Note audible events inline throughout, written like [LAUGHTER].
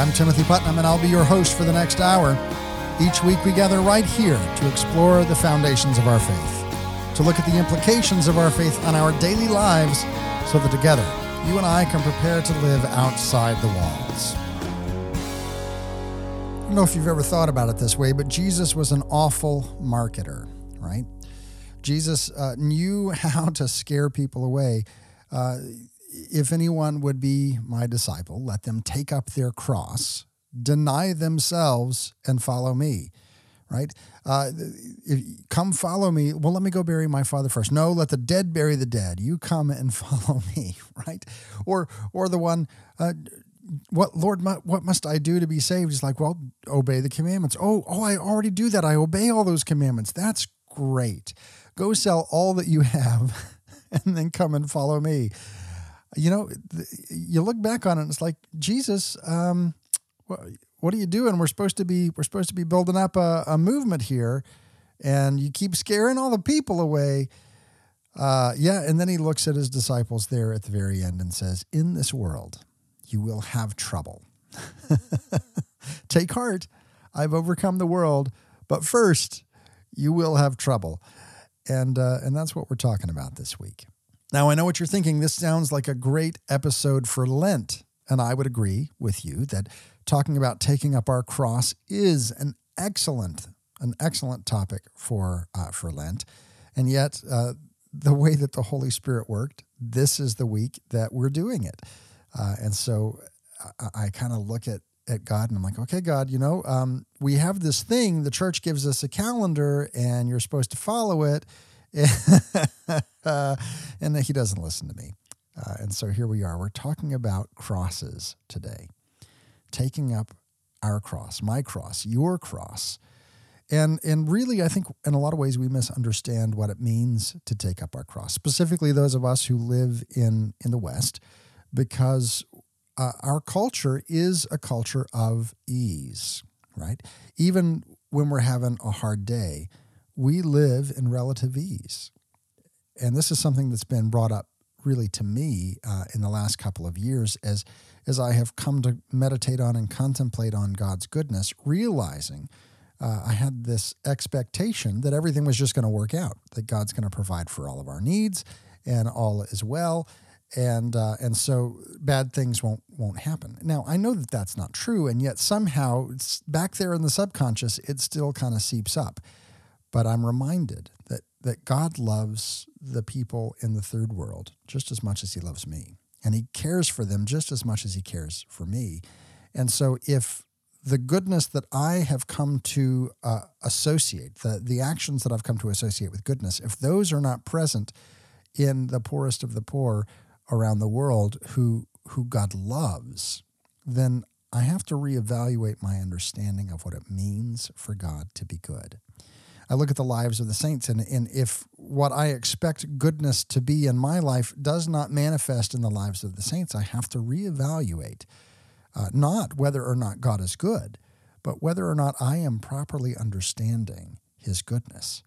I'm Timothy Putnam, and I'll be your host for the next hour. Each week, we gather right here to explore the foundations of our faith, to look at the implications of our faith on our daily lives, so that together, you and I can prepare to live outside the walls. I don't know if you've ever thought about it this way, but Jesus was an awful marketer, right? Jesus uh, knew [LAUGHS] how to scare people away. Uh, if anyone would be my disciple, let them take up their cross, deny themselves, and follow me. Right? Uh, if, come follow me. Well, let me go bury my father first. No, let the dead bury the dead. You come and [LAUGHS] follow me. Right? Or or the one. Uh, what Lord, what must I do to be saved? He's like, well, obey the commandments. Oh, oh, I already do that. I obey all those commandments. That's great. Go sell all that you [LAUGHS] have, and then come and follow me you know, you look back on it, and it's like Jesus. Um, what, what are you doing? We're supposed to be we're supposed to be building up a, a movement here, and you keep scaring all the people away. Uh, yeah, and then he looks at his disciples there at the very end and says, "In this world, you will have trouble. [LAUGHS] Take heart, I've overcome the world. But first, you will have trouble." And uh, and that's what we're talking about this week. Now, I know what you're thinking. This sounds like a great episode for Lent. And I would agree with you that talking about taking up our cross is an excellent, an excellent topic for, uh, for Lent. And yet, uh, the way that the Holy Spirit worked, this is the week that we're doing it. Uh, and so I, I kind of look at, at God and I'm like, okay, God, you know, um, we have this thing, the church gives us a calendar and you're supposed to follow it. [LAUGHS] and he doesn't listen to me. Uh, and so here we are. We're talking about crosses today, taking up our cross, my cross, your cross. And, and really, I think in a lot of ways, we misunderstand what it means to take up our cross, specifically those of us who live in, in the West, because uh, our culture is a culture of ease, right? Even when we're having a hard day, we live in relative ease. And this is something that's been brought up really to me uh, in the last couple of years as, as I have come to meditate on and contemplate on God's goodness, realizing uh, I had this expectation that everything was just going to work out, that God's going to provide for all of our needs and all is well. And uh, and so bad things won't won't happen. Now I know that that's not true, and yet somehow it's back there in the subconscious, it still kind of seeps up. But I'm reminded that, that God loves the people in the third world just as much as he loves me. And he cares for them just as much as he cares for me. And so if the goodness that I have come to uh, associate, the, the actions that I've come to associate with goodness, if those are not present in the poorest of the poor around the world who, who God loves, then I have to reevaluate my understanding of what it means for God to be good. I look at the lives of the saints, and, and if what I expect goodness to be in my life does not manifest in the lives of the saints, I have to reevaluate uh, not whether or not God is good, but whether or not I am properly understanding his goodness.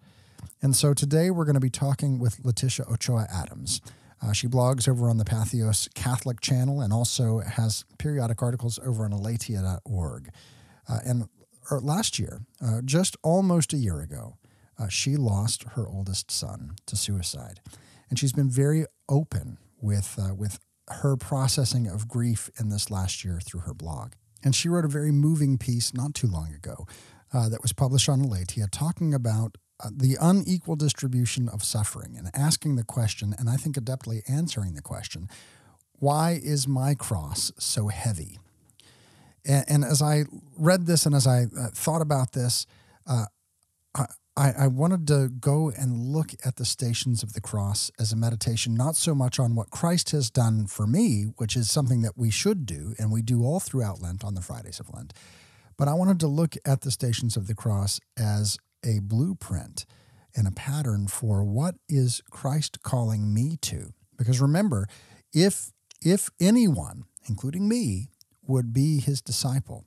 And so today we're going to be talking with Leticia Ochoa Adams. Uh, she blogs over on the Patheos Catholic channel and also has periodic articles over on aleteia.org. Uh, and or last year, uh, just almost a year ago, uh, she lost her oldest son to suicide, and she's been very open with uh, with her processing of grief in this last year through her blog. And she wrote a very moving piece not too long ago uh, that was published on Aleteia, talking about uh, the unequal distribution of suffering and asking the question, and I think adeptly answering the question, why is my cross so heavy? And, and as I read this and as I uh, thought about this, uh, I, I, wanted to go and look at the stations of the cross as a meditation, not so much on what Christ has done for me, which is something that we should do, and we do all throughout Lent on the Fridays of Lent, but I wanted to look at the stations of the cross as a blueprint and a pattern for what is Christ calling me to. Because remember, if if anyone, including me, would be his disciple,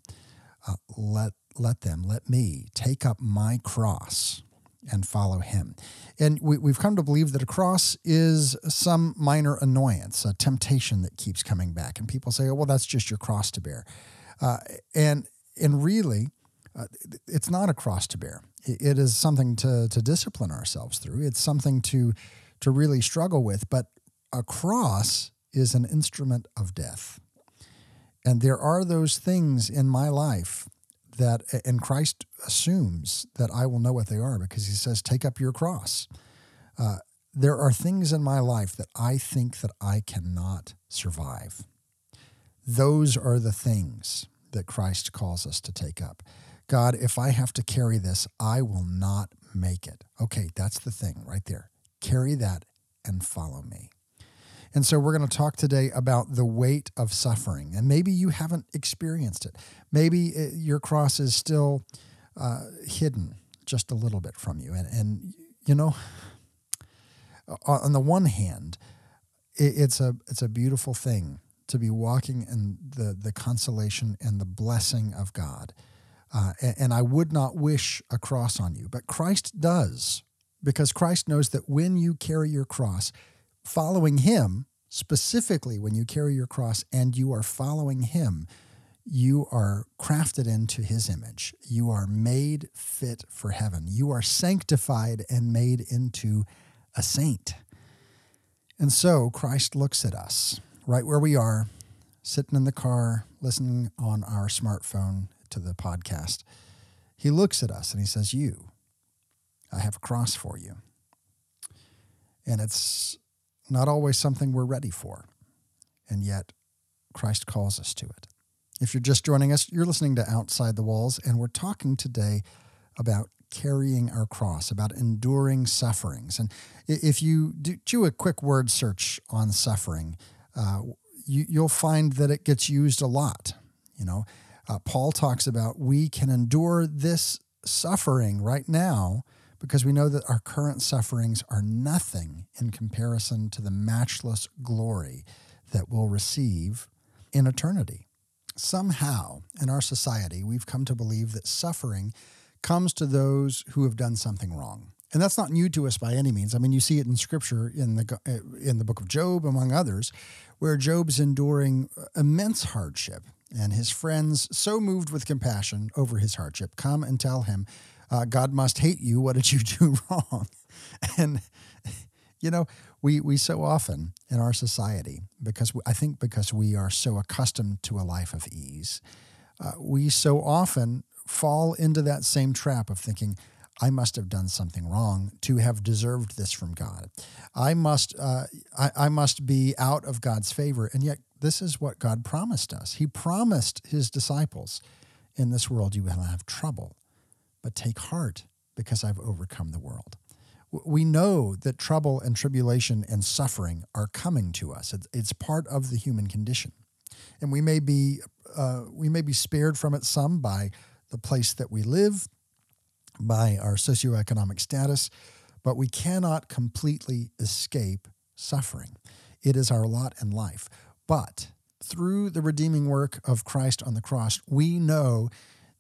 uh, let let them, let me take up my cross and follow him. And we, have come to believe that a cross is some minor annoyance, a temptation that keeps coming back. And people say, oh, well, that's just your cross to bear. Uh, and and really, uh, it's not a cross to bear. It is something to to discipline ourselves through. It's something to to really struggle with. But a cross is an instrument of death. And there are those things in my life that, and Christ assumes that I will know what they are because he says, Take up your cross. Uh, there are things in my life that I think that I cannot survive. Those are the things that Christ calls us to take up. God, if I have to carry this, I will not make it. Okay, that's the thing right there. Carry that and follow me. And so we're going to talk today about the weight of suffering. And maybe you haven't experienced it. Maybe it, your cross is still uh, hidden just a little bit from you. And, and, you know, on the one hand, it, it's a it's a beautiful thing to be walking in the the consolation and the blessing of God. Uh, and, and I would not wish a cross on you, but Christ does, because Christ knows that when you carry your cross, following Him, specifically when you carry your cross and you are following Him, you are crafted into His image. You are made fit for heaven. You are sanctified and made into a saint. And so Christ looks at us right where we are, sitting in the car, listening on our smartphone to the podcast. He looks at us and he says, You, I have a cross for you. And it's not always something we're ready for. And yet, Christ calls us to it. If you're just joining us, you're listening to Outside the Walls, and we're talking today about carrying our cross, about enduring sufferings. And if you do, a quick word search on suffering, uh, you, will find that it gets used a lot. You know, uh, Paul talks about we can endure this suffering right now because we know that our current sufferings are nothing in comparison to the matchless glory that we'll receive in eternity. Somehow in our society, we've come to believe that suffering comes to those who have done something wrong. And that's not new to us by any means. I mean, you see it in Scripture in the uh, in the book of Job, among others, where Job's enduring immense hardship, and his friends, so moved with compassion over his hardship, come and tell him uh, God must hate you. What did you do [LAUGHS] wrong? And you know, we we so often in our society, because we, I think because we are so accustomed to a life of ease, uh, we so often fall into that same trap of thinking. I must have done something wrong to have deserved this from God. I must, uh, I, I must be out of God's favor. And yet, this is what God promised us. He promised his disciples, in this world you will have trouble but take heart because I've overcome the world. We know that trouble and tribulation and suffering are coming to us. It's part of the human condition, and we may be uh, we may be spared from it some by the place that we live, by our socioeconomic status, but we cannot completely escape suffering. It is our lot in life. But through the redeeming work of Christ on the cross, we know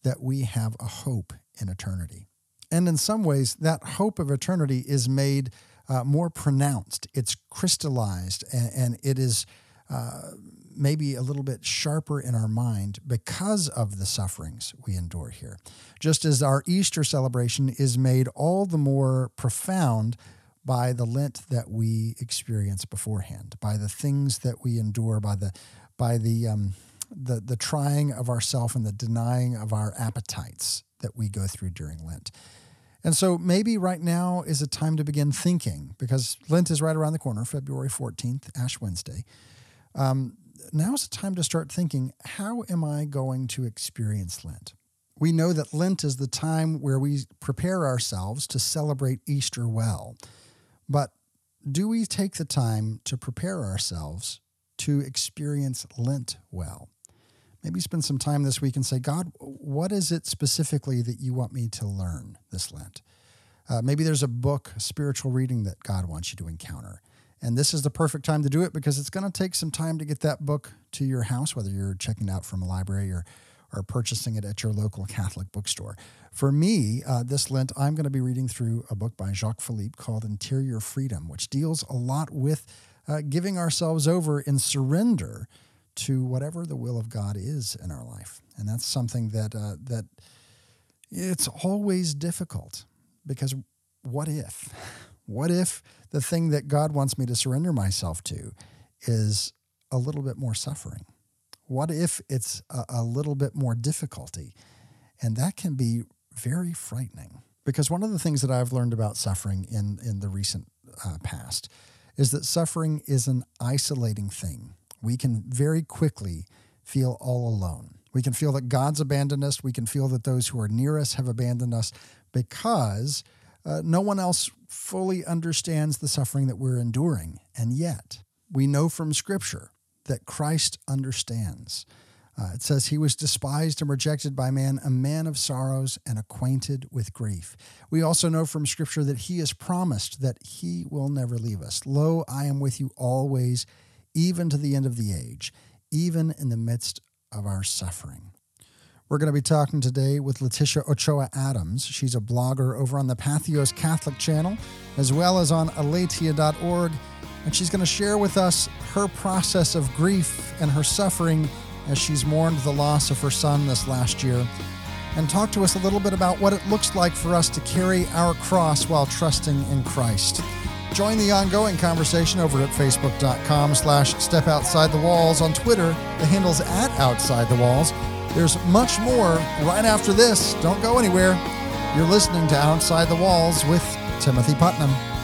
that we have a hope in eternity. And in some ways, that hope of eternity is made uh, more pronounced, it's crystallized, and, and it is uh, maybe a little bit sharper in our mind because of the sufferings we endure here. Just as our Easter celebration is made all the more profound by the Lent that we experience beforehand, by the things that we endure, by the by the um, the the trying of ourself and the denying of our appetites that we go through during Lent. And so maybe right now is a time to begin thinking because Lent is right around the corner, February 14th, Ash Wednesday. Um, now is the time to start thinking how am I going to experience Lent? We know that Lent is the time where we prepare ourselves to celebrate Easter well. But do we take the time to prepare ourselves to experience Lent well? Maybe spend some time this week and say, God, what is it specifically that you want me to learn this Lent? Uh, maybe there's a book, a spiritual reading that God wants you to encounter. And this is the perfect time to do it because it's going to take some time to get that book to your house, whether you're checking it out from a library or, or purchasing it at your local [LAUGHS] Catholic bookstore. For me, uh, this Lent, I'm going to be reading through a book by Jacques Philippe called Interior Freedom, which deals a lot with uh, giving ourselves over in surrender to whatever the will of God is in our life. And that's something that uh, that it's always difficult because what if? What if the thing that God wants me to surrender myself to is a little bit more suffering? What if it's a, a little bit more difficulty? And that can be very frightening because one of the things that I've learned about suffering in, in the recent uh, past is that suffering is an isolating thing. We can very quickly feel all alone. We can feel that God's abandoned us. We can feel that those who are near us have abandoned us because uh, no one else fully understands the suffering that we're enduring. And yet, we know from Scripture that Christ understands. Uh, it says, He was despised and rejected by man, a man of sorrows and acquainted with grief. We also know from Scripture that He has promised that He will never leave us. Lo, I am with you always, even to the end of the age, even in the midst of our suffering. We're going to be talking today with Leticia Ochoa Adams. She's a blogger over on the Patheos Catholic channel, as well as on aleteia.org. And she's going to share with us her process of grief and her suffering as she's mourned the loss of her son this last year. And talk to us a little bit about what it looks like for us to carry our cross while trusting in Christ. Join the ongoing conversation over at facebook.com slash step outside the walls. On Twitter, the handle's at outside the walls. There's much more right after this. Don't go anywhere. You're listening to Outside the Walls with Timothy Putnam.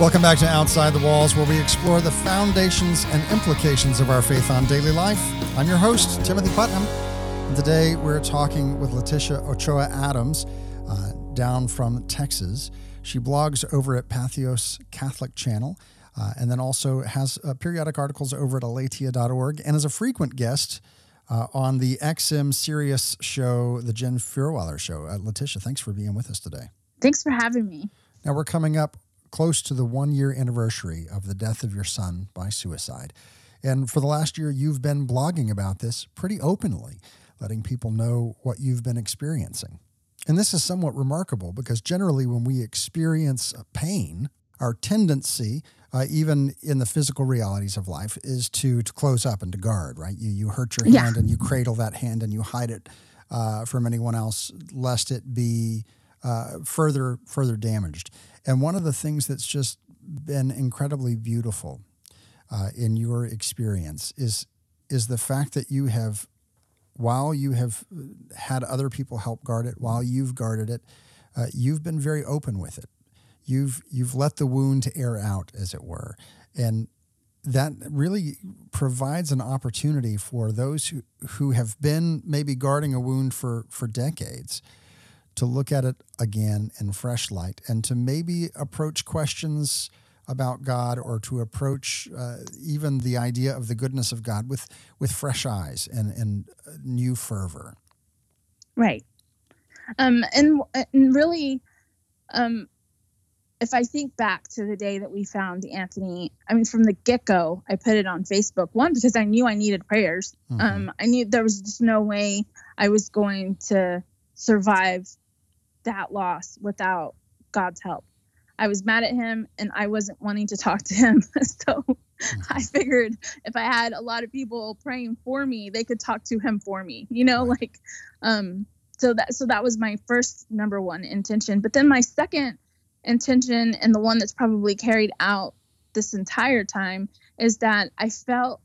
Welcome back to Outside the Walls, where we explore the foundations and implications of our faith on daily life. I'm your host, Timothy Putnam. And today we're talking with Leticia Ochoa Adams uh, down from Texas. She blogs over at Patheos Catholic Channel uh, and then also has uh, periodic articles over at aleteia.org and is a frequent guest uh, on the XM Sirius show, the Jen Fulwiler show. Uh, Leticia, thanks for being with us today. Thanks for having me. Now we're coming up close to the one year anniversary of the death of your son by suicide. And for the last year, you've been blogging about this pretty openly letting people know what you've been experiencing. And this is somewhat remarkable because generally, when we experience pain, our tendency, uh, even in the physical realities of life, is to, to close up and to guard, right? You, you hurt your yeah. hand and you cradle that hand and you hide it uh, from anyone else, lest it be uh, further, further damaged. And one of the things that's just been incredibly beautiful uh, in your experience is, is the fact that you have while you have had other people help guard it, while you've guarded it, uh, you've been very open with it. You've you've let the wound air out, as it were, and that really provides an opportunity for those who, who have been maybe guarding a wound for for decades to look at it again in fresh light and to maybe approach questions about God or to approach uh, even the idea of the goodness of God with with fresh eyes and and new fervor. Right. Um, and and really, um, if I think back to the day that we found Anthony, I mean, from the get go, I put it on Facebook. One because I knew I needed prayers. Mm-hmm. Um, I knew there was just no way I was going to survive that loss without God's help. I was mad at him and I wasn't wanting to talk to him. [LAUGHS] so mm-hmm. I figured if I had a lot of people praying for me, they could talk to him for me. You know, like um so that so that was my first number one intention. But then my second intention and the one that's probably carried out this entire time is that I felt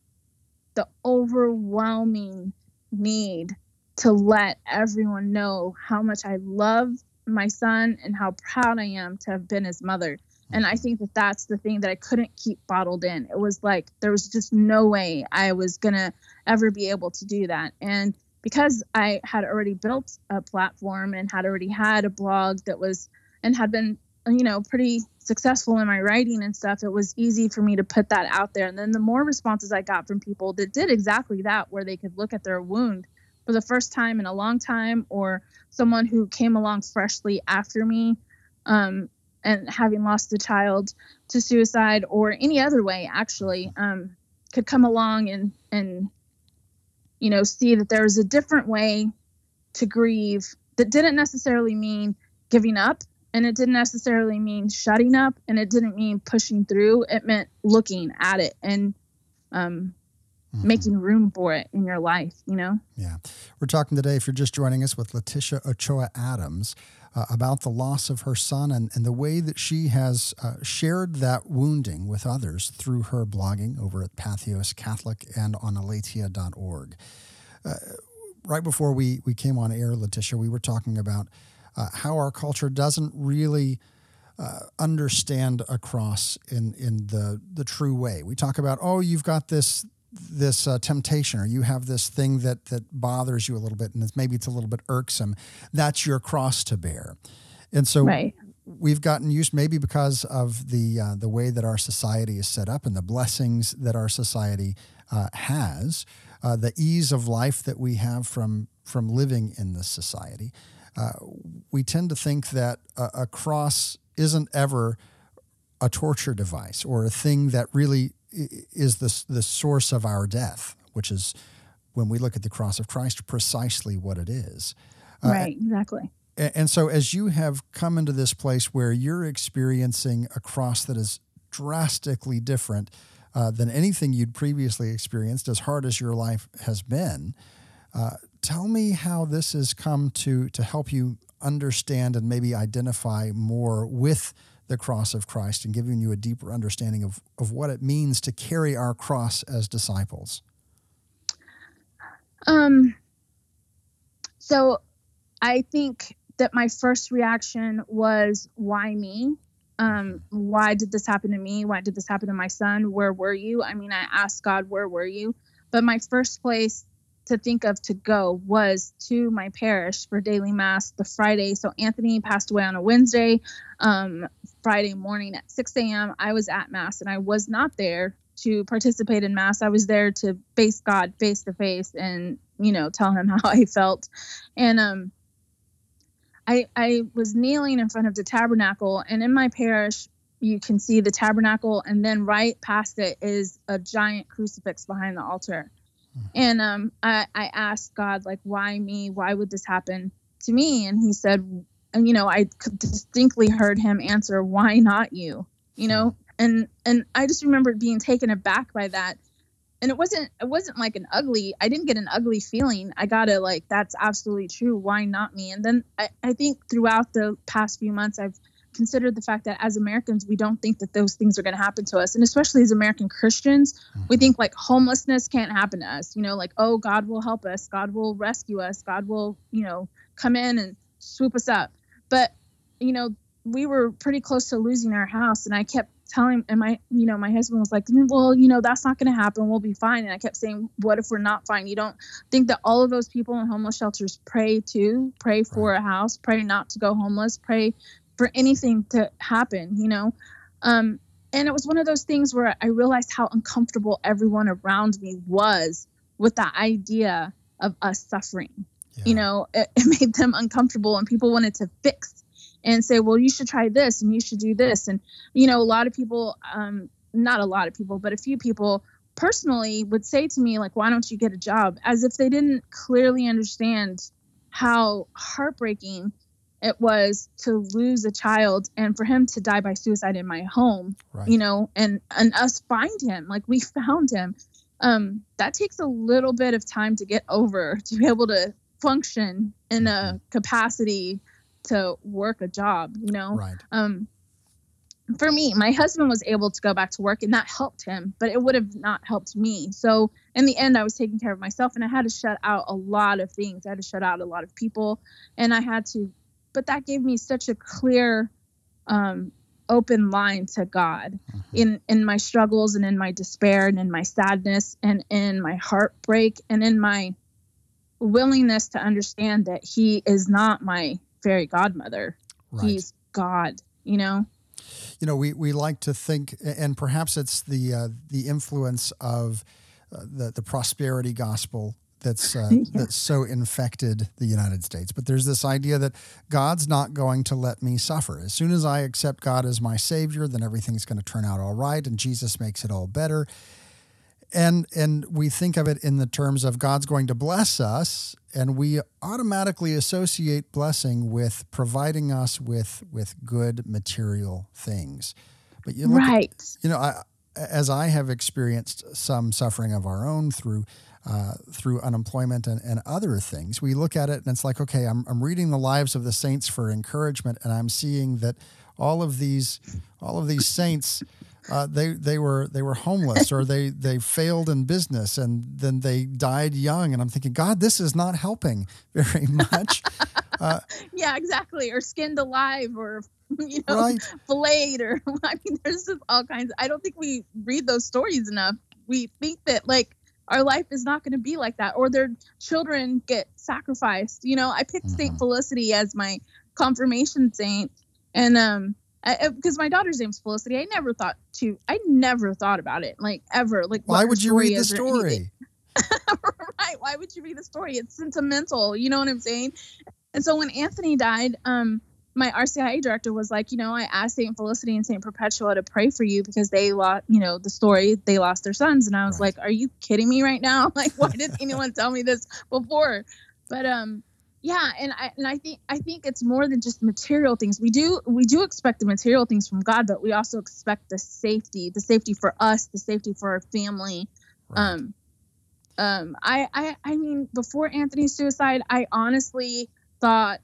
the overwhelming need to let everyone know how much I love my son and how proud I am to have been his mother. And I think that that's the thing that I couldn't keep bottled in. It was like there was just no way I was going to ever be able to do that. And because I had already built a platform and had already had a blog that was and had been, you know, pretty successful in my writing and stuff, it was easy for me to put that out there. And then the more responses I got from people that did exactly that, where they could look at their wound for the first time in a long time or someone who came along freshly after me um, and having lost a child to suicide or any other way actually um, could come along and and you know, see that there's a different way to grieve that didn't necessarily mean giving up and it didn't necessarily mean shutting up and it didn't mean pushing through. It meant looking at it and um, mm-hmm. making room for it in your life, you know? Yeah. We're talking today, if you're just joining us, with Leticia Ochoa Adams. Uh, about the loss of her son and, and the way that she has uh, shared that wounding with others through her blogging over at Patheos Catholic and on aleteia.org. Uh, right before we, we came on air, Leticia, we were talking about uh, how our culture doesn't really uh, understand a cross in in the the true way. We talk about oh you've got this this uh, temptation or you have this thing that that bothers you a little bit and it's, maybe it's a little bit irksome. That's your cross to bear, and so. Right. We've gotten used, maybe because of the uh, the way that our society is set up and the blessings that our society uh, has, uh, the ease of life that we have from from living in this society. Uh, we tend to think that a, a cross isn't ever a torture device or a thing that really is the, the source of our death, which is when we look at the cross of Christ, precisely what it is. Uh, right, exactly. And, and so, as you have come into this place where you're experiencing a cross that is drastically different uh, than anything you'd previously experienced, as hard as your life has been, uh, tell me how this has come to to help you understand and maybe identify more with the cross of Christ and giving you a deeper understanding of, of what it means to carry our cross as disciples? Um, so I think that my first reaction was, why me? Um, why did this happen to me? Why did this happen to my son? Where were you? I mean, I asked God, where were you? But my first place to think of to go was to my parish for daily mass the Friday. So Anthony passed away on a Wednesday. Um, Friday morning at 6 a.m., I was at mass and I was not there to participate in mass. I was there to face God face to face and you know tell him [LAUGHS] how I felt. And um, I I was kneeling in front of the tabernacle, and in my parish you can see the tabernacle, and then right past it is a giant crucifix behind the altar. And um, I, I asked God, like, why me? Why would this happen to me? And he said, and you know, I distinctly heard him answer, why not you? You know, and and I just remember being taken aback by that. And it wasn't it wasn't like an ugly, I didn't get an ugly feeling. I got to like, that's absolutely true. Why not me? And then I, I think throughout the past few months, I've consider the fact that as Americans, we don't think that those things are going to happen to us. And especially as American Christians, mm-hmm. we think like homelessness can't happen to us. You know, like, oh, God will help us, God will rescue us, God will, you know, come in and swoop us up. But, you know, we were pretty close to losing our house. And I kept telling, and my, you know, my husband was like, well, you know, that's not going to happen. We'll be fine. And I kept saying, what if we're not fine? You don't think that all of those people in homeless shelters pray too, pray for a house, pray not to go homeless, pray for anything to happen, you know. Um, and it was one of those things where I realized how uncomfortable everyone around me was with the idea of us suffering. Yeah. You know, it, [LAUGHS] it made them uncomfortable, and people wanted to fix and say, well, you should try this and you should do this. And, you know, a lot of people, um, not a lot of people, but a few people personally would say to me, like, why don't you get a job? As if they didn't clearly understand how heartbreaking it was to lose a child and for him to die by suicide in my home right. you know and and us find him like we found him um that takes a little bit of time to get over to be able to function in a mm-hmm. capacity to work a job you know right. um for me my husband was able to go back to work and that helped him but it would have not helped me so in the end i was taking care of myself and i had to shut out a lot of things i had to shut out a lot of people and i had to but that gave me such a clear um, open line to God mm-hmm. in in my struggles and in my despair and in my sadness and in my heartbreak and in my willingness to understand that he is not my fairy godmother. Right. He's God, you know. You know, we, we like to think, and perhaps it's the uh, the influence of uh, the the prosperity gospel that's uh, yeah. that's so infected the United States. But there's this idea that God's not going to let me suffer. As soon as I accept God as my Savior, then everything's going to turn out all right, and Jesus makes it all better. and and we think of it in the terms of God's going to bless us, and we automatically associate blessing with providing us with with good material things. But you look right. At, you know, I, as I have experienced some suffering of our own through uh, through unemployment and, and other things, we look at it and it's like, okay, I'm, I'm reading the lives of the saints for encouragement, and I'm seeing that all of these all of these saints uh, they they were they were homeless or they they failed in business and then they died young and I'm thinking God this is not helping [LAUGHS] very much. Uh, yeah, exactly. Or skinned alive or [LAUGHS] you know right. filleted or [LAUGHS] I mean there's just all kinds. I don't think we read those stories enough. We think that like our life is not going to be like that or their children get sacrificed. You know, I picked mm-hmm. Saint Felicity as my confirmation saint and um because my daughter's name's Felicity. I never thought to. I never thought about it like ever. Like why would you read the story? [LAUGHS] right. Why would you read the story? It's sentimental. You know what I'm saying? And so when Anthony died, um, my RCIA director was like, you know, I asked Saint Felicity and Saint Perpetua to pray for you because they lost, you know, the story they lost their sons, and I was right. like, are you kidding me right now? [LAUGHS] Like, why didn't anyone tell me this before? But um, yeah and i and i think i think it's more than just material things we do we do expect the material things from god but we also expect the safety the safety for us the safety for our family right. um um I, I i mean before anthony's suicide i honestly thought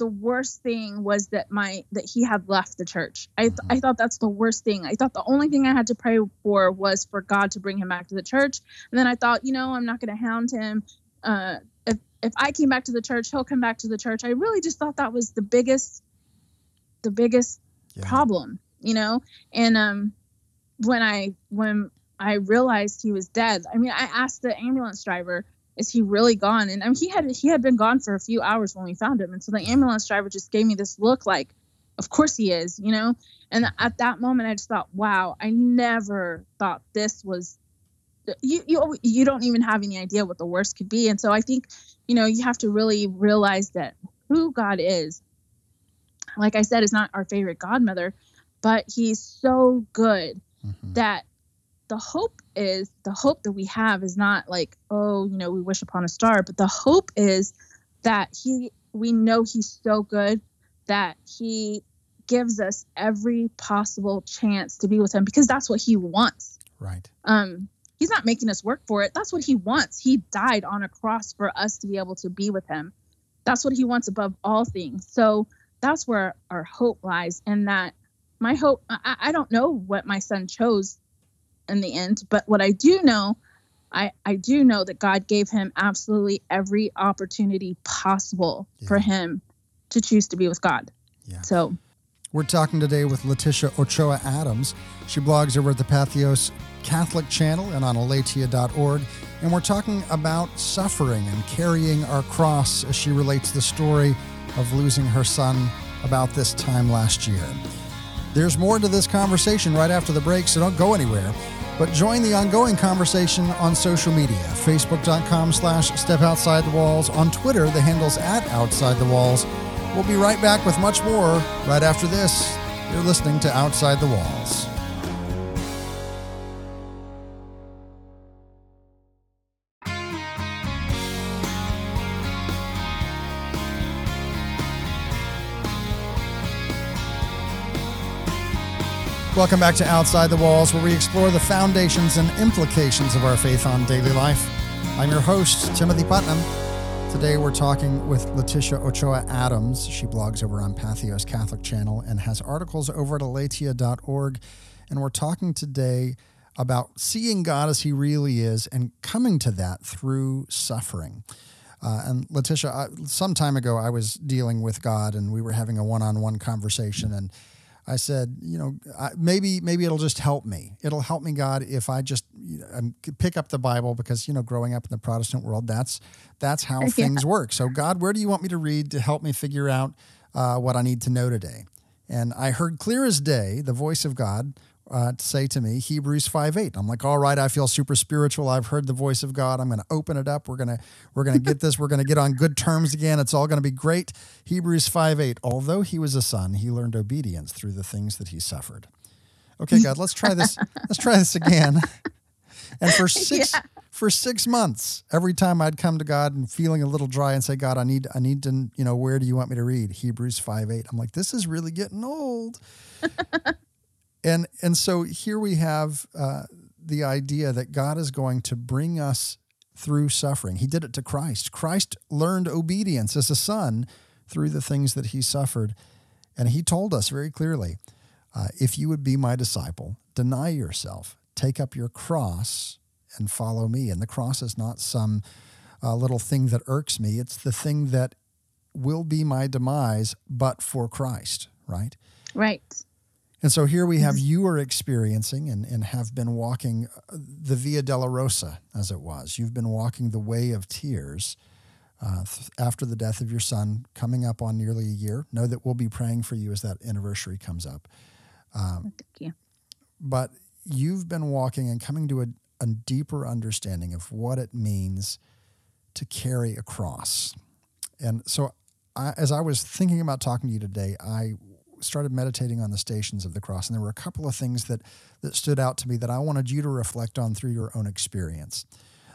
the worst thing was that my that he had left the church i th- mm-hmm. i thought that's the worst thing i thought the only thing i had to pray for was for god to bring him back to the church and then i thought you know i'm not going to hound him uh, if I came back to the church, he'll come back to the church. I really just thought that was the biggest, the biggest yeah. problem, you know. And um, when I when I realized he was dead, I mean, I asked the ambulance driver, "Is he really gone?" And I mean, he had he had been gone for a few hours when we found him, and so the ambulance driver just gave me this look like, "Of course he is," you know. And at that moment, I just thought, "Wow, I never thought this was." You, you you don't even have any idea what the worst could be and so i think you know, you have to really realize that who God is, like I said, is not our favorite godmother, but he's so good mm-hmm. that the hope is the hope that we have is not like, oh, you know, we wish upon a star, but the hope is that he we know he's so good that he gives us every possible chance to be with him because that's what he wants. Right. Um He's not making us work for it. That's what he wants. He died on a cross for us to be able to be with him. That's what he wants above all things. So that's where our hope lies. And that my hope, I, I don't know what my son chose in the end, but what I do know, I, I do know that God gave him absolutely every opportunity possible yeah. for him to choose to be with God. Yeah. So we're talking today with Leticia Ochoa Adams. She blogs over at the Patheos Catholic channel and on aleteia.org. And we're talking about suffering and carrying our cross as she relates the story of losing her son about this time last year. There's more to this conversation right after the break, so don't go anywhere. But join the ongoing conversation on social media, facebook.com slash step outside the walls. On Twitter, the handle's at outside the walls. We'll be right back with much more right after this. You're listening to Outside the Walls. Welcome back to Outside the Walls, where we explore the foundations and implications of our faith on daily life. I'm your host, Timothy Putnam. Today we're talking with Leticia Ochoa Adams. She blogs over on Patheos Catholic Channel and has articles over at aleteia.org. And we're talking today about seeing God as He really is and coming to that through suffering. Uh, and Leticia, I, some time ago, I was dealing with God and we were having a one on one conversation. And I said, you know, I, maybe maybe it'll just help me. It'll help me, God, if I just you know, pick up the Bible because you know, growing up in the Protestant world, that's that's how yeah. things work. So, God, where do you want me to read to help me figure out uh, what I need to know today? And I heard clear as day the voice of God uh, say to me Hebrews 5 8. I'm like, all right, I feel super spiritual. I've heard the voice of God. I'm going to open it up. We're going to we're going to get this. We're going to get on good terms again. It's all going to be great. Hebrews 5 8. Although he was a son, he learned obedience through the things that he suffered. Okay, God, let's try this. [LAUGHS] let's try this again. And for six yeah. for six months, every time I'd come to God and feeling a little dry and say, God, I need I need to, you know, where do you want me to read? Hebrews 5 8. I'm like, this is really getting old. [LAUGHS] and and so here we have uh, the idea that God is going to bring us through suffering. He did it to Christ. Christ learned obedience as a son through the things that he suffered. And he told us very clearly uh, if you would be my disciple, deny yourself, take up your cross, and follow me. And the cross is not some uh, little thing that irks me, it's the thing that will be my demise, but for Christ, right? Right. And so here we have you are experiencing and, and have been walking uh, the Via Dolorosa, as it was. You've been walking the way of tears uh, after the death of your son, coming up on nearly a year. Know that we'll be praying for you as that anniversary comes up. Um, Thank you. But you've been walking and coming to a, a deeper understanding of what it means to carry a cross. And so, I, as I was thinking about talking to you today, I started meditating on the stations of the cross, and there were a couple of things that that stood out to me that I wanted you to reflect on through your own experience.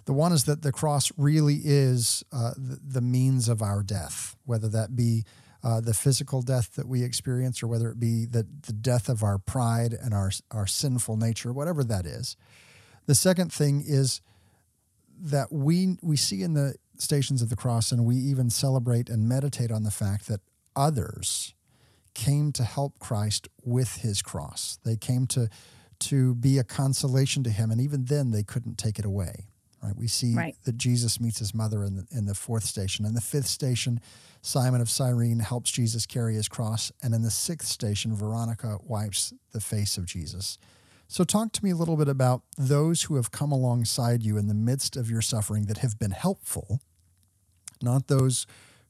The one is that the cross really is uh, the, the, means of our death, whether that be uh, the physical death that we experience or whether it be the, the death of our pride and our, our sinful nature, whatever that is. The second thing is that we, we see in the stations of the cross and we even celebrate and meditate on the fact that others came to help Christ with his cross. They came to to be a consolation to him, and even then they couldn't take it away. Right? We see right. that Jesus meets his mother in the, in the fourth station. In the fifth station, Simon of Cyrene helps Jesus carry his cross, and in the sixth station, Veronica wipes the face of Jesus. So, talk to me a little bit about those who have come alongside you in the midst of your suffering that have been helpful, not those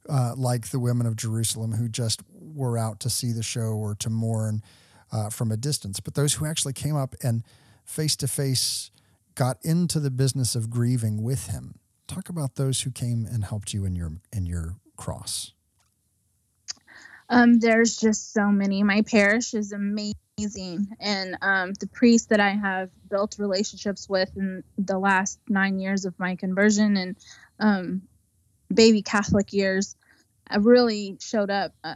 uh, like the women of Jerusalem who just were out to see the show or to mourn uh, from a distance, but those who actually came up and face to face got into the business of grieving with him. Talk about those who came and helped you in your in your cross. Um, there's just so many. My parish is amazing, and um, the priests that I have built relationships with in the last nine years of my conversion and um, baby Catholic years, I really showed up. Uh,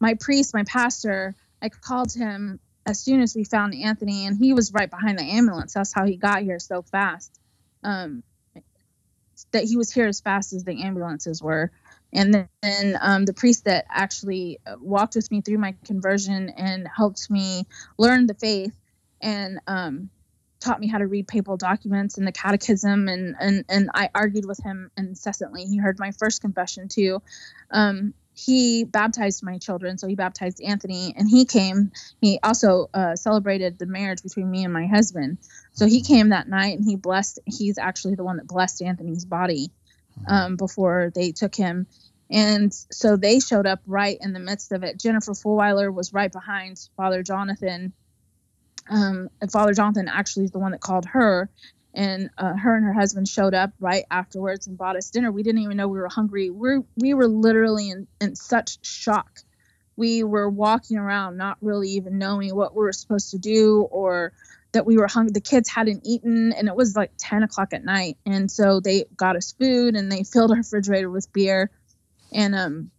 my priest, my pastor, I called him as soon as we found Anthony, and he was right behind the ambulance. That's how he got here so fast. Um, that he was here as fast as the ambulances were. And then um, the priest that actually walked with me through my conversion and helped me learn the faith and um, taught me how to read papal documents and the catechism and and and I argued with him incessantly. He heard my first confession too. Um, he baptized my children, so he baptized Anthony, and he came. He also uh, celebrated the marriage between me and my husband. So he came that night, and he blessed. He's actually the one that blessed Anthony's body um, before they took him. And so they showed up right in the midst of it. Jennifer Fulwiler was right behind Father Jonathan um, and Father Jonathan actually is the one that called her, and uh, her and her husband showed up right afterwards and bought us dinner. We didn't even know we were hungry. We we were literally in, in such shock. We were walking around not really even knowing what we were supposed to do or that we were hungry. The kids hadn't eaten, and it was like 10 o'clock at night. And so they got us food and they [LAUGHS] filled our refrigerator with beer. And um,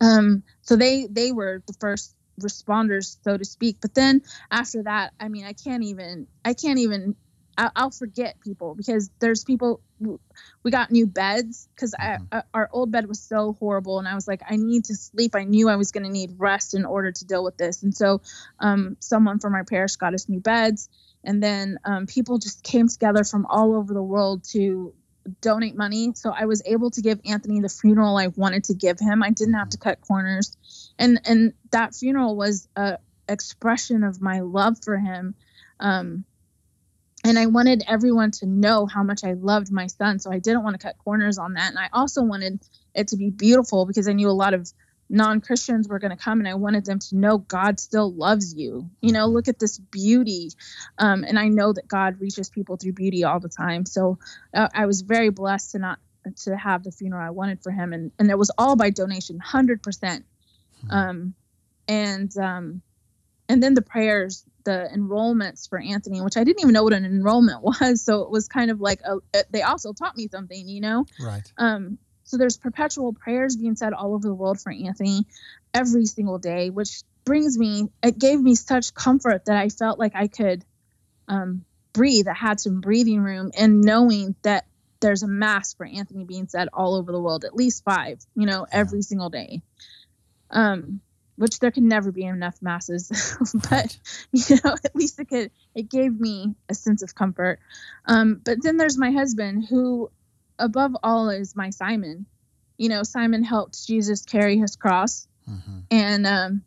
um, so they they were the first responders so to speak. But then after that i mean i can't even i can't even I'll, I'll forget people because there's people we got new beds because mm-hmm. our old bed was so horrible and i was like i need to sleep. I knew i was going to need rest in order to deal with this. And so um, someone from our parish got us new beds and then um, people just came together from all over the world to donate money. So I was able to give Anthony the funeral I wanted to give him. I didn't have to cut corners. And and that funeral was a expression of my love for him. Um, and I wanted everyone to know how much I loved my son. So I didn't want to cut corners on that. And I also wanted it to be beautiful because I knew a lot of non-christians were going to come and i wanted them to know god still loves you you know look at this beauty um, and i know that god reaches people through beauty all the time so uh, i was very blessed to not to have the funeral i wanted for him and and it was all by donation 100% hmm. um, and um, and then the prayers the enrollments for Anthony, which I didn't even know what an enrollment [LAUGHS] was. So it was kind of like a, they also taught me something, you know. Right. Um. So there's perpetual prayers being said all over the world for Anthony every single day, which brings me. It gave me such comfort that I felt like I could um, breathe. I had some breathing room, and knowing that there's a mass for Anthony being said all over the world, at least five, you know, every single day. Um, which there can never be enough masses, [LAUGHS] but you know, [LAUGHS] at least it could. It gave me a sense of comfort. Um, but then there's my husband, who, above all, is my Simon. You know, Simon helped Jesus carry his cross, mm-hmm. and um,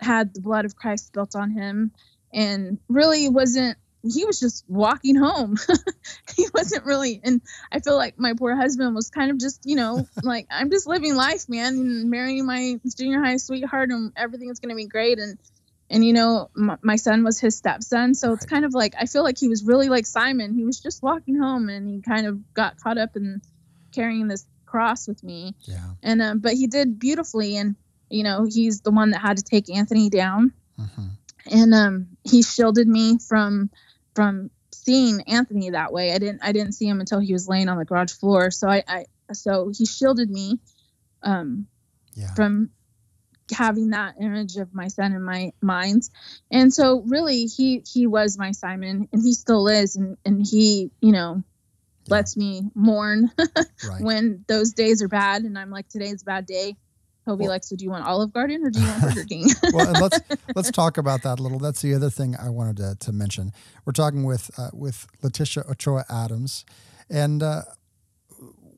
had the blood of Christ built on him, and really wasn't he was just walking home. [LAUGHS] he wasn't really, and I feel like my poor husband was kind of just, you know, [LAUGHS] like I'm just living life, man, and marrying my junior high sweetheart, and everything is going to be great. And and you know, my, my, son was his stepson, so right. it's kind of like I feel like he was really like Simon. He was just walking home, and he kind of got caught up in carrying this cross with me. Yeah. And um, but he did beautifully, and you know, he's the one that had to take Anthony down. Mm-hmm. And um, he shielded me from from seeing Anthony that way. I didn't I didn't see him until he was laying on the garage floor. So I, I so he shielded me um, yeah. from having that image of my son in my mind. And so really he he was my Simon and he still is and and he, you know, yeah. lets me mourn [LAUGHS] right. when those days are bad and I'm like today's a bad day. He'll be well, like, "So do you want Olive Garden or do you want Burger [LAUGHS] King?" [LAUGHS] well, let's let's talk about that a little. That's the other thing I wanted to, to mention. We're talking with uh, with Leticia Ochoa Adams, and uh,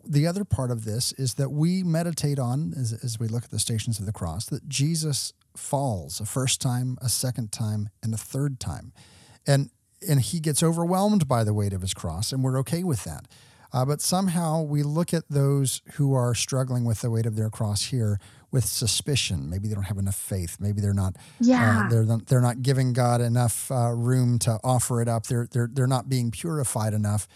the other part of this is that we meditate on as, as we look at the stations of the cross that Jesus falls a first time, a second time, and a third time, and and he gets overwhelmed by the weight of his cross, and we're okay with that. Uh, but somehow we look at those who are struggling with the weight of their cross here with suspicion. Maybe they don't have enough faith. Maybe they're not. Uh, yeah. Uh, they're they're not giving God enough uh, room to offer it up. They're they're they're not being purified enough.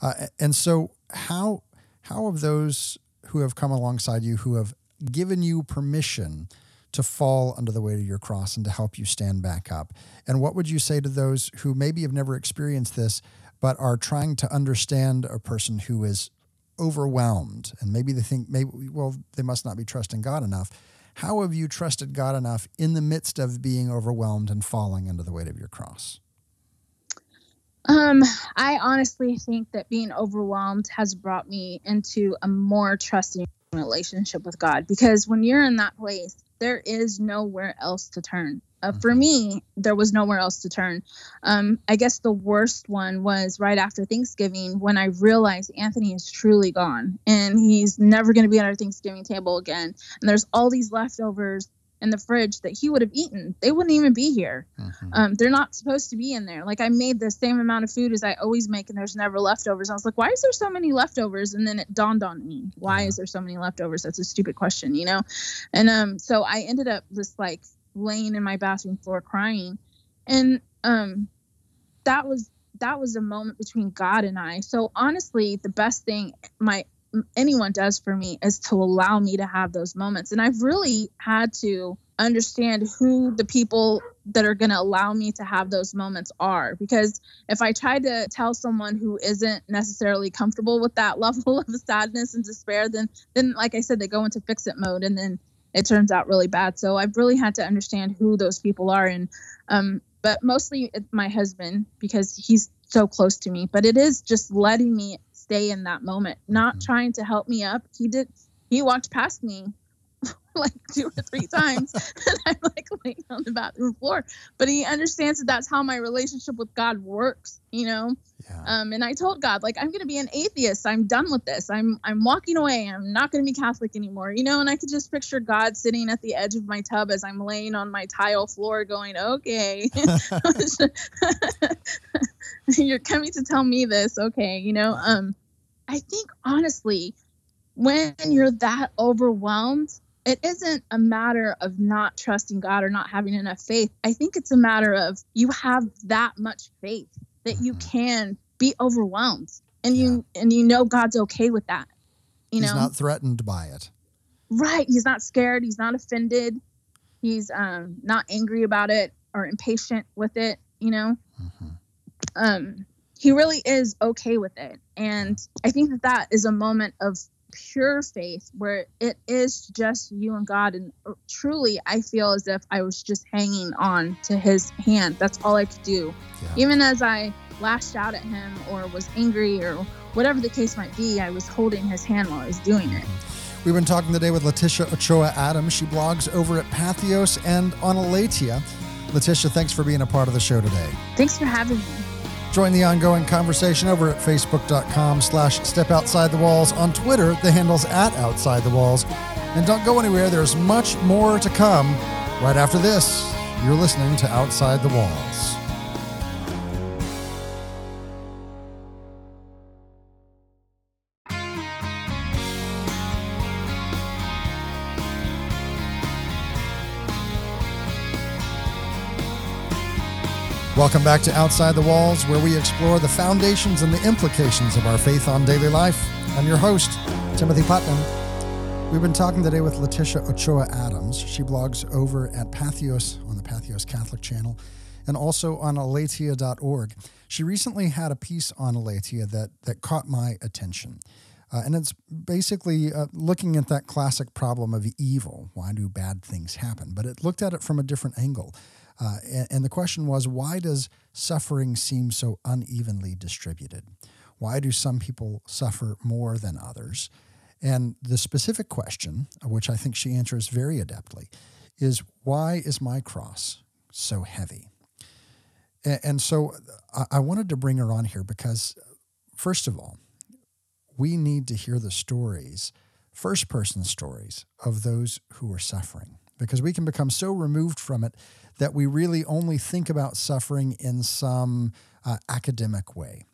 Uh, and so how how have those who have come alongside you who have given you permission to fall under the weight of your cross and to help you stand back up? And what would you say to those who maybe have never experienced this? but are trying to understand a person who is overwhelmed and maybe they think maybe well they must not be trusting God enough. How have you trusted God enough in the midst of being overwhelmed and falling under the weight of your cross? Um, I honestly think that being overwhelmed has brought me into a more trusting relationship with God because when you're in that place, there is nowhere else to turn. Uh, for mm-hmm. me, there was nowhere else to turn. Um, I guess the worst one was right after Thanksgiving when I realized Anthony is truly gone and he's never going to be at our Thanksgiving table again. And there's all these leftovers in the fridge that he would have eaten. They wouldn't even be here. Mm-hmm. Um, they're not supposed to be in there. Like I made the same amount of food as I always make, and there's never leftovers. I was like, why is there so many leftovers? And then it dawned on me, why yeah. is there so many leftovers? That's a stupid question, you know. And um, so I ended up just like laying in my bathroom floor crying, and um, that was that was a moment between God and I. So honestly, the best thing my anyone does for me is to allow me to have those moments. And I've really had to understand who the people that are going to allow me to have those moments are. Because if i try to tell someone who isn't necessarily comfortable with that [LAUGHS] level of sadness and despair then then like i said they go into fix it mode and then it turns out really bad. So i've really had to understand who those people are. And um but mostly my husband because he's so close to me. But it is just letting me stay in that moment, not mm-hmm. trying to help me up. He did, he walked past me [LAUGHS] like two or three times [LAUGHS] and I'm like laying on the bathroom floor. But he understands that that's how my relationship with God works, you know? Yeah. Um, and I told God, like, I'm gonna be an atheist. I'm done with this. I'm I'm walking away. I'm not gonna be Catholic anymore, you know, and I could just picture God sitting at the edge of my tub as I'm laying on my tile floor going, Okay. [LAUGHS] You're coming to tell me this, okay, you know. Um, I think honestly, when you're that overwhelmed, it isn't a matter of not trusting God or not having enough faith. I think it's a matter of you have that much faith that you mm-hmm. can be overwhelmed and yeah. you and you know God's okay with that. You he's know, not threatened by it. Right. He's not scared. He's not offended. He's um, not angry about it or impatient with it. you know? Mm-hmm. Um, he really is okay with it. And I think that that is a moment of pure faith where it is just you and God. And uh, truly, I feel as if I was just hanging on to his hand. That's all I could do. Yeah. Even as I lashed out at him or was angry or whatever the case might be, I was holding his hand while I was doing it. Mm-hmm. We've been talking today with Leticia Ochoa Adams. She blogs over at Patheos and on Aleteia. Leticia, thanks for being a part of the show today. Thanks for having me. Join the ongoing conversation over at facebook.com slash step outside the walls. On Twitter, the handle's at outside the walls. And don't go anywhere, there's much more to come right after this. You're listening to Outside the Walls. Welcome back to Outside the Walls, where we explore the foundations and the implications of our faith on daily life. I'm your host, Timothy Putnam. We've been talking today with Leticia Ochoa Adams. She blogs over at Patheos on the Patheos Catholic channel and also on aleteia.org. She recently had a piece on Aleteia that, that caught my attention. Uh, and it's basically uh, looking at that classic problem of evil. Why do bad things happen? But it looked at it from a different angle. Uh, and, and the question was why does suffering seem so unevenly distributed? Why do some people suffer more than others? And the specific question, which I think she answers very adeptly, is why is my cross so heavy? And, so I, I wanted to bring her on here because, first of all, we need to hear the stories, first person stories of those who are suffering, because we can become so removed from it that we really only think about suffering in some uh, academic way.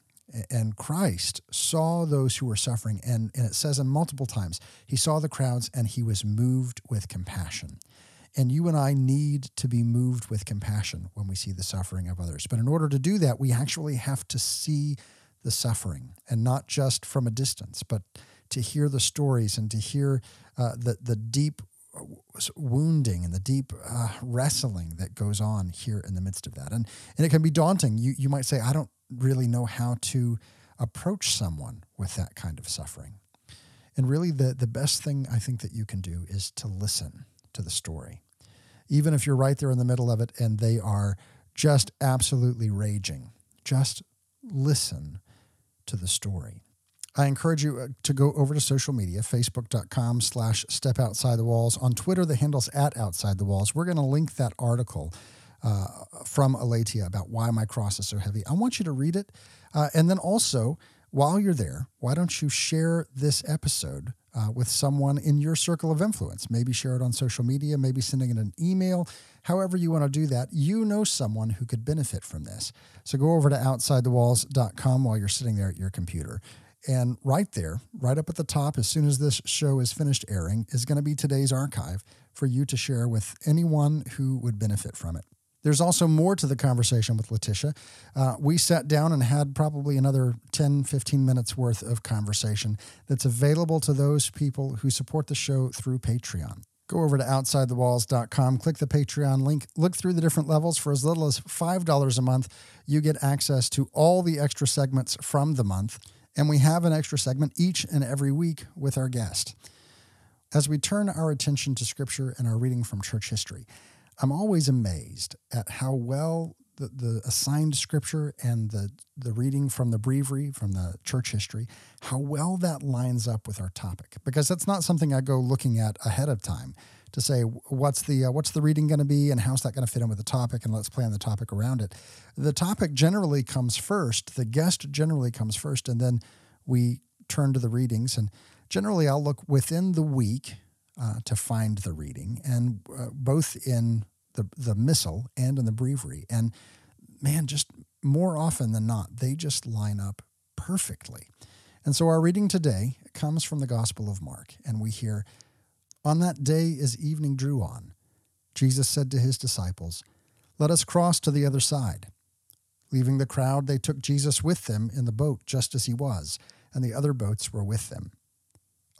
And Christ saw those who were suffering, and, and it says in multiple times, he saw the crowds and he was moved with compassion. And you and I need to be moved with compassion when we see the suffering of others. But in order to do that, we actually have to see the suffering and not just from a distance, but to hear the stories and to hear uh, the, the deep wounding and the deep uh, wrestling that goes on here in the midst of that. And, and it can be daunting. You, you might say, I don't really know how to approach someone with that kind of suffering. And really, the, the best thing I think that you can do is to listen to the story. Even if you're right there in the middle of it and they are just absolutely raging, just listen to the story. I encourage you uh, to go over to social media, facebook.com slash step outside the walls. On Twitter, the handle's at outside the walls. We're going to link that article uh, from Aleteia about why my cross is so heavy. I want you to read it. Uh, and then also, while you're there, why don't you share this episode uh, with someone in your circle of influence? Maybe share it on social media, maybe sending it an email. However, you want to do that, you know someone who could benefit from this. So go over to outsidethewalls.com while you're sitting there at your computer. And right there, right up at the top, as soon as this show is finished airing, is going to be today's archive for you to share with anyone who would benefit from it. There's also more to the conversation with Leticia. Uh, we sat down and had probably another 10, 15 minutes worth of conversation that's available to those people who support the show through Patreon. Go over to outsidethewalls.com, click the Patreon link, look through the different levels. For as little as $5 a month, you get access to all the extra segments from the month and we have an extra segment each and every week with our guest. As we turn our attention to Scripture and our reading from church history, I'm always amazed at how well the, the assigned Scripture and the, the reading from the breviary, from the church history, how well that lines up with our topic. Because that's not something I go looking at ahead of time to say what's the uh, what's the reading going to be and how's that going to fit in with the topic and let's plan the topic around it. The topic generally comes first, the guest generally comes first, and then we turn to the readings. And generally, I'll look within the week uh, to find the reading, and uh, both in the the missal and in the breviary. And man, just more often than not, they just line up perfectly. And so our reading today comes from the Gospel of Mark, and we hear on that day, as evening drew on, Jesus said to his disciples, Let us cross to the other side. Leaving the crowd, they took Jesus with them in the boat just as he was, and the other boats were with them.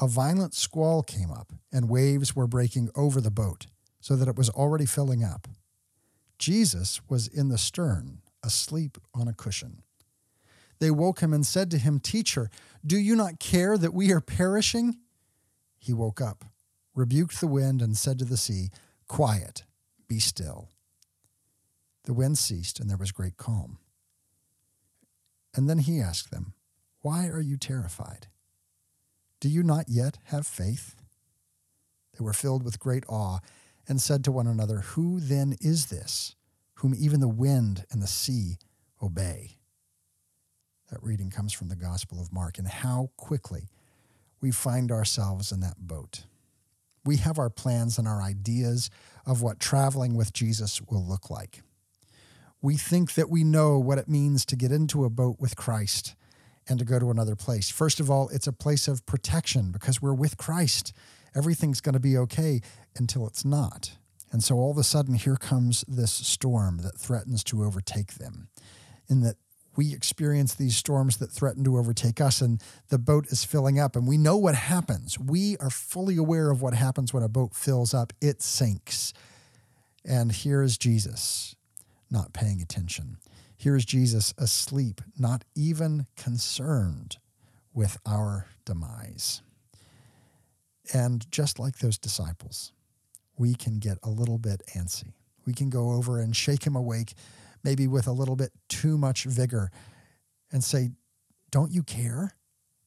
A violent squall came up, and waves were breaking over the boat, so that it was already filling up. Jesus was in the stern, asleep on a cushion. They woke him and said to him, Teacher, do you not care that we are perishing? He woke up, rebuked the wind, and said to the sea, Quiet, be still. The wind ceased, and there was great calm. And then he asked them, Why are you terrified? Do you not yet have faith? They were filled with great awe and said to one another, Who then is this, whom even the wind and the sea obey? That reading comes from the Gospel of Mark, and how quickly we find ourselves in that boat. We have our plans and our ideas of what traveling with Jesus will look like. We think that we know what it means to get into a boat with Christ and to go to another place. First of all, it's a place of protection because we're with Christ. Everything's going to be okay until it's not. And so all of a sudden, here comes this storm that threatens to overtake them. In that we experience these storms that threaten to overtake us, and the boat is filling up, and we know what happens. We are fully aware of what happens when a boat fills up, it sinks. And here is Jesus not paying attention. Here is Jesus asleep, not even concerned with our demise. And just like those disciples, we can get a little bit antsy. We can go over and shake him awake, maybe with a little bit too much vigor, and say, Don't you care?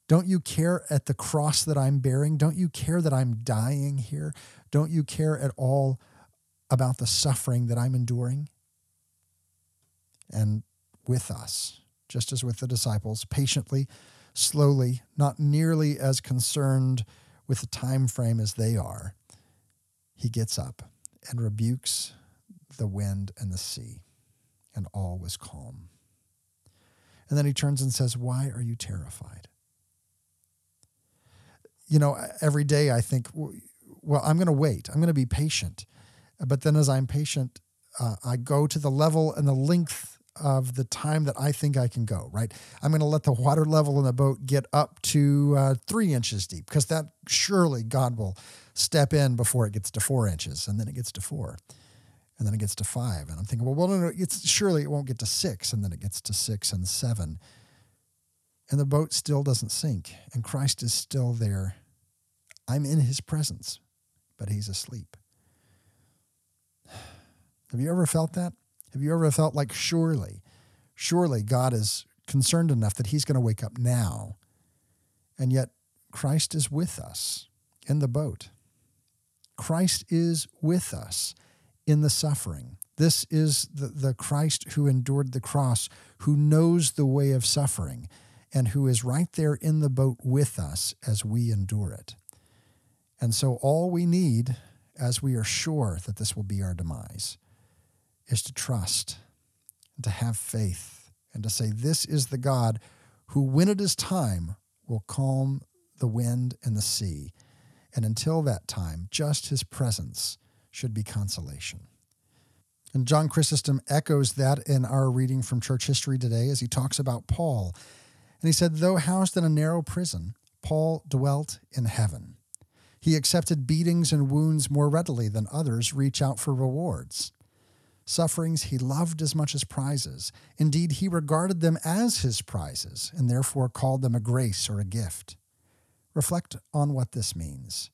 Don't you care at the cross that I'm bearing? Don't you care that I'm dying here? Don't you care at all about the suffering that I'm enduring? And with us, just as with the disciples, patiently, slowly, not nearly as concerned with the time frame as they are, he gets up and rebukes the wind and the sea, and all was calm. And then he turns and says, Why are you terrified? You know, every day I think, well, I'm going to wait. I'm going to be patient. But then as I'm patient, uh, I go to the level and the length of the time that I think I can go, right? I'm going to let the water level in the boat get up to uh, three inches deep because that surely God will step in before it gets to four inches and then it gets to four and then it gets to five. And I'm thinking, well, well, no, no, it's surely it won't get to six and then it gets to six and seven. And the boat still doesn't sink and Christ is still there. I'm in his presence, but he's asleep. [SIGHS] Have you ever felt that? Have you ever felt like surely, surely God is concerned enough that he's going to wake up now? And yet Christ is with us in the boat. Christ is with us in the suffering. This is the, the Christ who endured the cross, who knows the way of suffering, and who is right there in the boat with us as we endure it. And so, all we need, as we are sure that this will be our demise, is to trust and to have faith and to say, This is the God who, when it is time, will calm the wind and the sea. And until that time, just his presence should be consolation. And John Chrysostom echoes that in our reading from church history today as he talks about Paul. And he said, Though housed in a narrow prison, Paul dwelt in heaven. He accepted beatings and wounds more readily than others reach out for rewards. Sufferings he loved as much as prizes. Indeed, he regarded them as his prizes and therefore called them a grace or a gift. Reflect on what this means.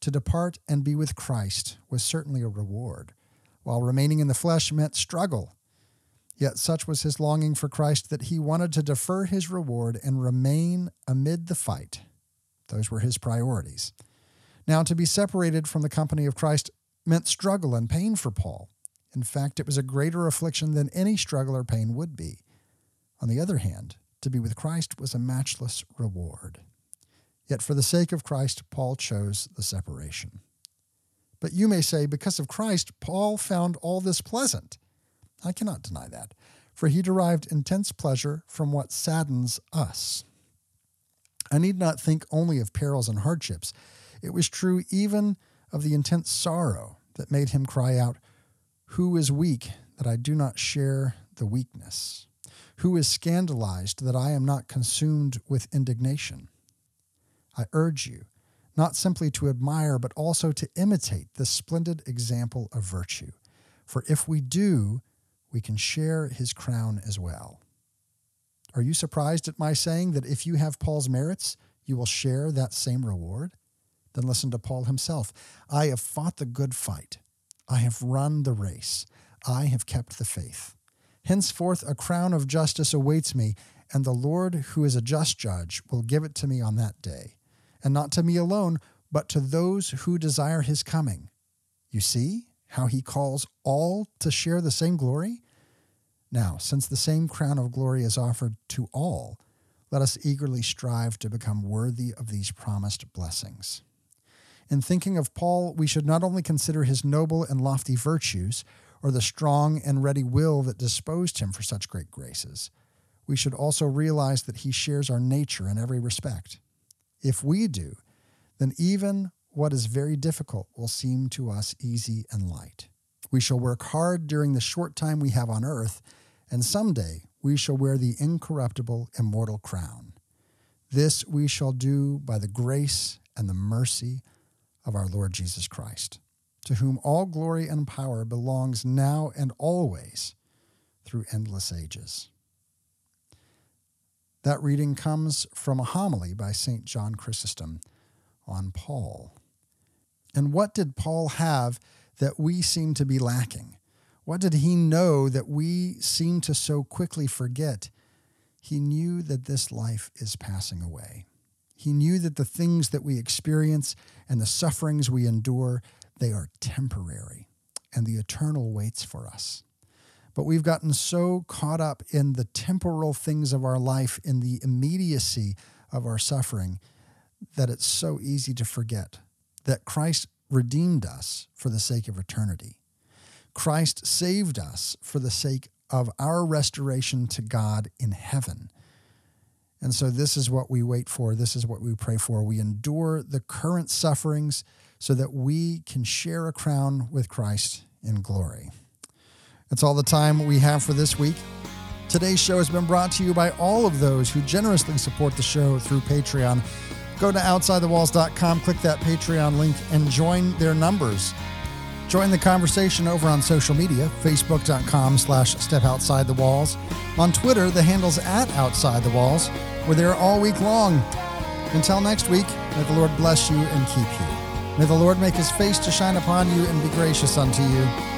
To depart and be with Christ was certainly a reward, while remaining in the flesh meant struggle. Yet such was his longing for Christ that he wanted to defer his reward and remain amid the fight. Those were his priorities. Now, to be separated from the company of Christ meant struggle and pain for Paul. In fact, it was a greater affliction than any struggle or pain would be. On the other hand, to be with Christ was a matchless reward. Yet for the sake of Christ, Paul chose the separation. But you may say, because of Christ, Paul found all this pleasant. I cannot deny that, for he derived intense pleasure from what saddens us. I need not think only of perils and hardships. It was true even of the intense sorrow that made him cry out, who is weak that I do not share the weakness? Who is scandalized that I am not consumed with indignation? I urge you not simply to admire, but also to imitate this splendid example of virtue. For if we do, we can share his crown as well. Are you surprised at my saying that if you have Paul's merits, you will share that same reward? Then listen to Paul himself. I have fought the good fight. I have run the race. I have kept the faith. Henceforth, a crown of justice awaits me, and the Lord, who is a just judge, will give it to me on that day. And not to me alone, but to those who desire his coming. You see how he calls all to share the same glory? Now, since the same crown of glory is offered to all, let us eagerly strive to become worthy of these promised blessings. In thinking of Paul, we should not only consider his noble and lofty virtues, or the strong and ready will that disposed him for such great graces, we should also realize that he shares our nature in every respect. If we do, then even what is very difficult will seem to us easy and light. We shall work hard during the short time we have on earth, and someday we shall wear the incorruptible, immortal crown. This we shall do by the grace and the mercy of our Lord Jesus Christ, to whom all glory and power belongs now and always through endless ages. That reading comes from a homily by St. John Chrysostom on Paul. And what did Paul have that we seem to be lacking? What did he know that we seem to so quickly forget? He knew that this life is passing away. He knew that the things that we experience and the sufferings we endure, they are temporary, and the eternal waits for us. But we've gotten so caught up in the temporal things of our life, in the immediacy of our suffering, that it's so easy to forget that Christ redeemed us for the sake of eternity. Christ saved us for the sake of our restoration to God in heaven. And so, this is what we wait for. This is what we pray for. We endure the current sufferings so that we can share a crown with Christ in glory. That's all the time we have for this week. Today's show has been brought to you by all of those who generously support the show through Patreon. Go to OutsideTheWalls.com, click that Patreon link, and join their numbers. Join the conversation over on social media, facebook.com slash step outside the walls. On Twitter, the handle's at outside the walls. We're there all week long. Until next week, may the Lord bless you and keep you. May the Lord make his face to shine upon you and be gracious unto you.